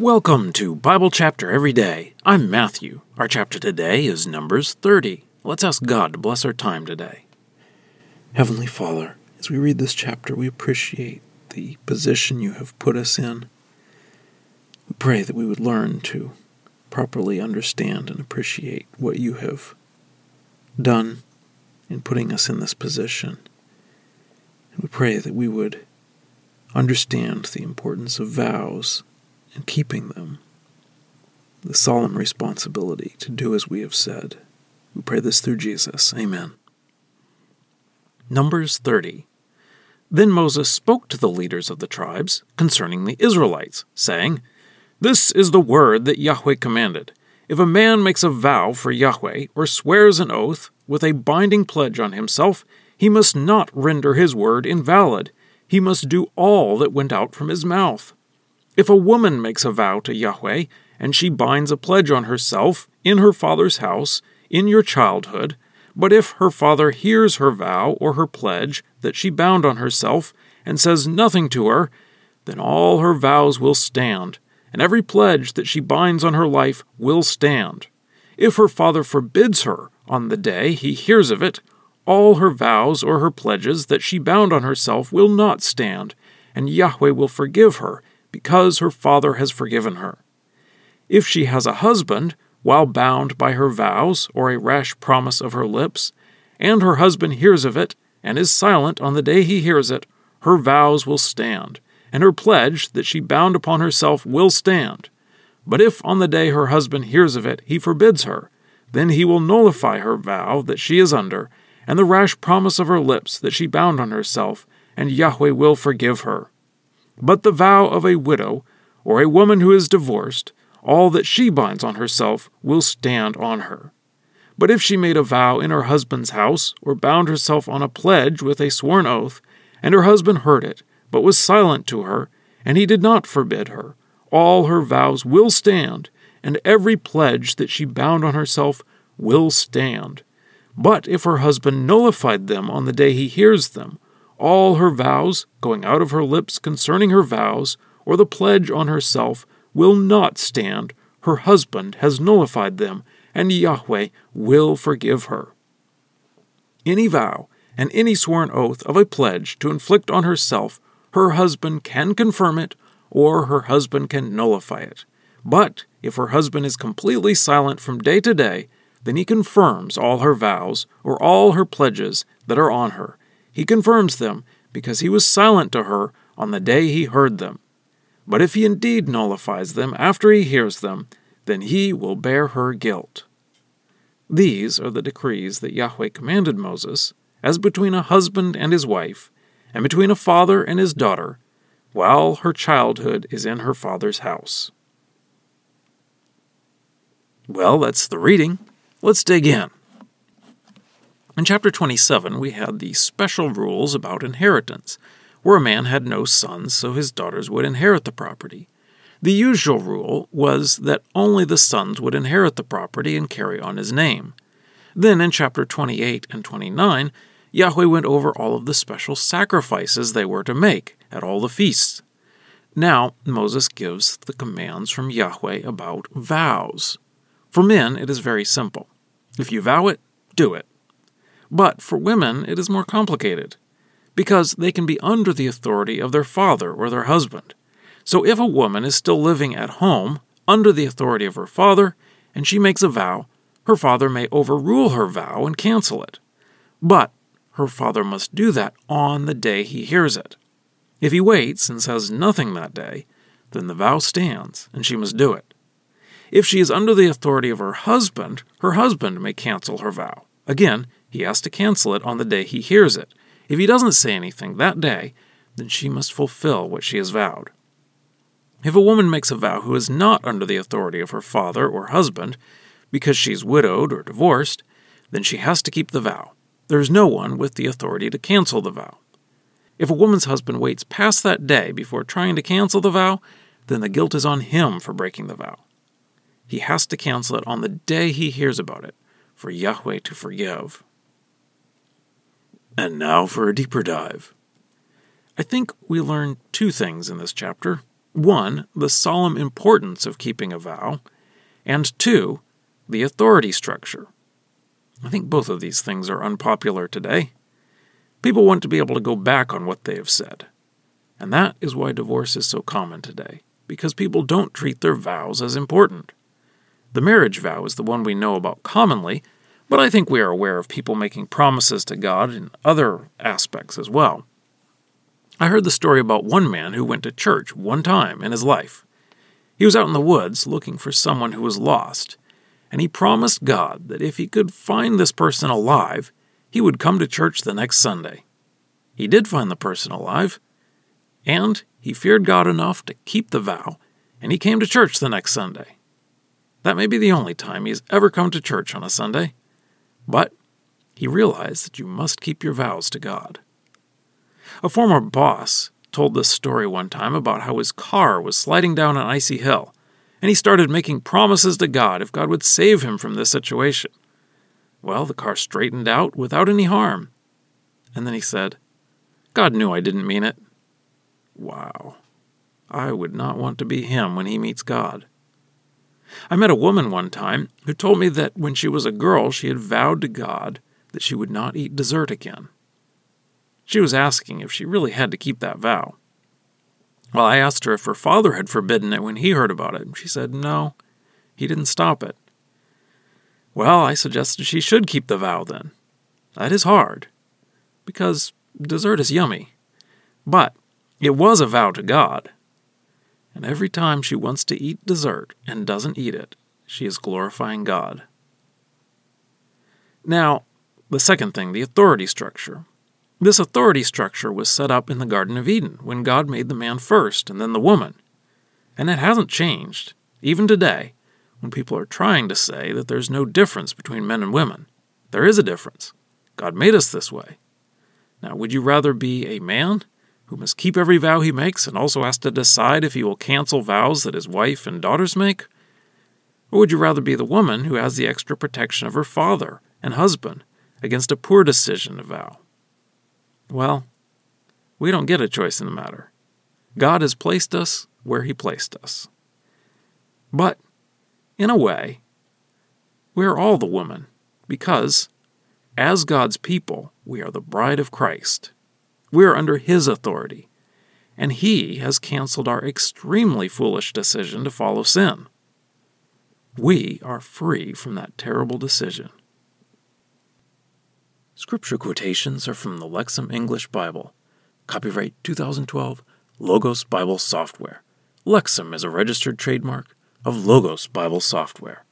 Welcome to Bible Chapter Every Day. I'm Matthew. Our chapter today is Numbers 30. Let's ask God to bless our time today. Heavenly Father, as we read this chapter, we appreciate the position you have put us in. We pray that we would learn to properly understand and appreciate what you have done in putting us in this position. And we pray that we would understand the importance of vows and keeping them, the solemn responsibility to do as we have said. We pray this through Jesus. Amen. Numbers 30. Then Moses spoke to the leaders of the tribes concerning the Israelites, saying, This is the word that Yahweh commanded. If a man makes a vow for Yahweh or swears an oath with a binding pledge on himself, he must not render his word invalid. He must do all that went out from his mouth. If a woman makes a vow to Yahweh, and she binds a pledge on herself in her father's house in your childhood, but if her father hears her vow or her pledge that she bound on herself and says nothing to her, then all her vows will stand, and every pledge that she binds on her life will stand. If her father forbids her on the day he hears of it, all her vows or her pledges that she bound on herself will not stand, and Yahweh will forgive her because her father has forgiven her. If she has a husband, while bound by her vows or a rash promise of her lips, and her husband hears of it, and is silent on the day he hears it, her vows will stand, and her pledge that she bound upon herself will stand. But if on the day her husband hears of it he forbids her, then he will nullify her vow that she is under, and the rash promise of her lips that she bound on herself, and Yahweh will forgive her. But the vow of a widow, or a woman who is divorced, all that she binds on herself will stand on her. But if she made a vow in her husband's house, or bound herself on a pledge with a sworn oath, and her husband heard it, but was silent to her, and he did not forbid her, all her vows will stand, and every pledge that she bound on herself will stand. But if her husband nullified them on the day he hears them, all her vows, going out of her lips concerning her vows, or the pledge on herself, will not stand. Her husband has nullified them, and Yahweh will forgive her. Any vow and any sworn oath of a pledge to inflict on herself, her husband can confirm it, or her husband can nullify it. But if her husband is completely silent from day to day, then he confirms all her vows or all her pledges that are on her, he confirms them because he was silent to her on the day he heard them. But if he indeed nullifies them after he hears them, then he will bear her guilt. These are the decrees that Yahweh commanded Moses, as between a husband and his wife, and between a father and his daughter, while her childhood is in her father's house. Well, that's the reading. Let's dig in. In chapter 27, we had the special rules about inheritance, where a man had no sons, so his daughters would inherit the property. The usual rule was that only the sons would inherit the property and carry on his name. Then in chapter 28 and 29, Yahweh went over all of the special sacrifices they were to make at all the feasts. Now, Moses gives the commands from Yahweh about vows. For men, it is very simple. If you vow it, do it. But for women, it is more complicated, because they can be under the authority of their father or their husband. So if a woman is still living at home, under the authority of her father, and she makes a vow, her father may overrule her vow and cancel it. But her father must do that on the day he hears it. If he waits and says nothing that day, then the vow stands, and she must do it. If she is under the authority of her husband, her husband may cancel her vow. Again, he has to cancel it on the day he hears it. If he doesn't say anything that day, then she must fulfill what she has vowed. If a woman makes a vow who is not under the authority of her father or husband, because she's widowed or divorced, then she has to keep the vow. There is no one with the authority to cancel the vow. If a woman's husband waits past that day before trying to cancel the vow, then the guilt is on him for breaking the vow. He has to cancel it on the day he hears about it, for Yahweh to forgive. And now for a deeper dive. I think we learn two things in this chapter. one, the solemn importance of keeping a vow, and two, the authority structure. I think both of these things are unpopular today. People want to be able to go back on what they have said. And that is why divorce is so common today, because people don't treat their vows as important. The marriage vow is the one we know about commonly, but I think we are aware of people making promises to God in other aspects as well. I heard the story about one man who went to church one time in his life. He was out in the woods looking for someone who was lost, and he promised God that if he could find this person alive, he would come to church the next Sunday. He did find the person alive, and he feared God enough to keep the vow, and he came to church the next Sunday. That may be the only time he has ever come to church on a Sunday, but he realized that you must keep your vows to God. A former boss told this story one time about how his car was sliding down an icy hill, and he started making promises to God if God would save him from this situation. Well, the car straightened out without any harm. And then he said, God knew I didn't mean it. Wow. I would not want to be him when he meets God. I met a woman one time who told me that when she was a girl, she had vowed to God that she would not eat dessert again. She was asking if she really had to keep that vow. Well, I asked her if her father had forbidden it when he heard about it, she said no, he didn't stop it. Well, I suggested she should keep the vow then. That is hard, because dessert is yummy. But it was a vow to God. And every time she wants to eat dessert and doesn't eat it, she is glorifying God. Now, the second thing, the authority structure. This authority structure was set up in the Garden of Eden when God made the man first and then the woman. And it hasn't changed, even today, when people are trying to say that there's no difference between men and women. There is a difference. God made us this way. Now, would you rather be a man who must keep every vow he makes and also has to decide if he will cancel vows that his wife and daughters make? Or would you rather be the woman who has the extra protection of her father and husband against a poor decision to vow? Well, we don't get a choice in the matter. God has placed us where He placed us. But, in a way, we are all the woman, because, as God's people, we are the bride of Christ. We are under His authority, and He has canceled our extremely foolish decision to follow sin. We are free from that terrible decision. Scripture quotations are from the Lexham English Bible. Copyright 2012, Logos Bible Software. Lexham is a registered trademark of Logos Bible Software.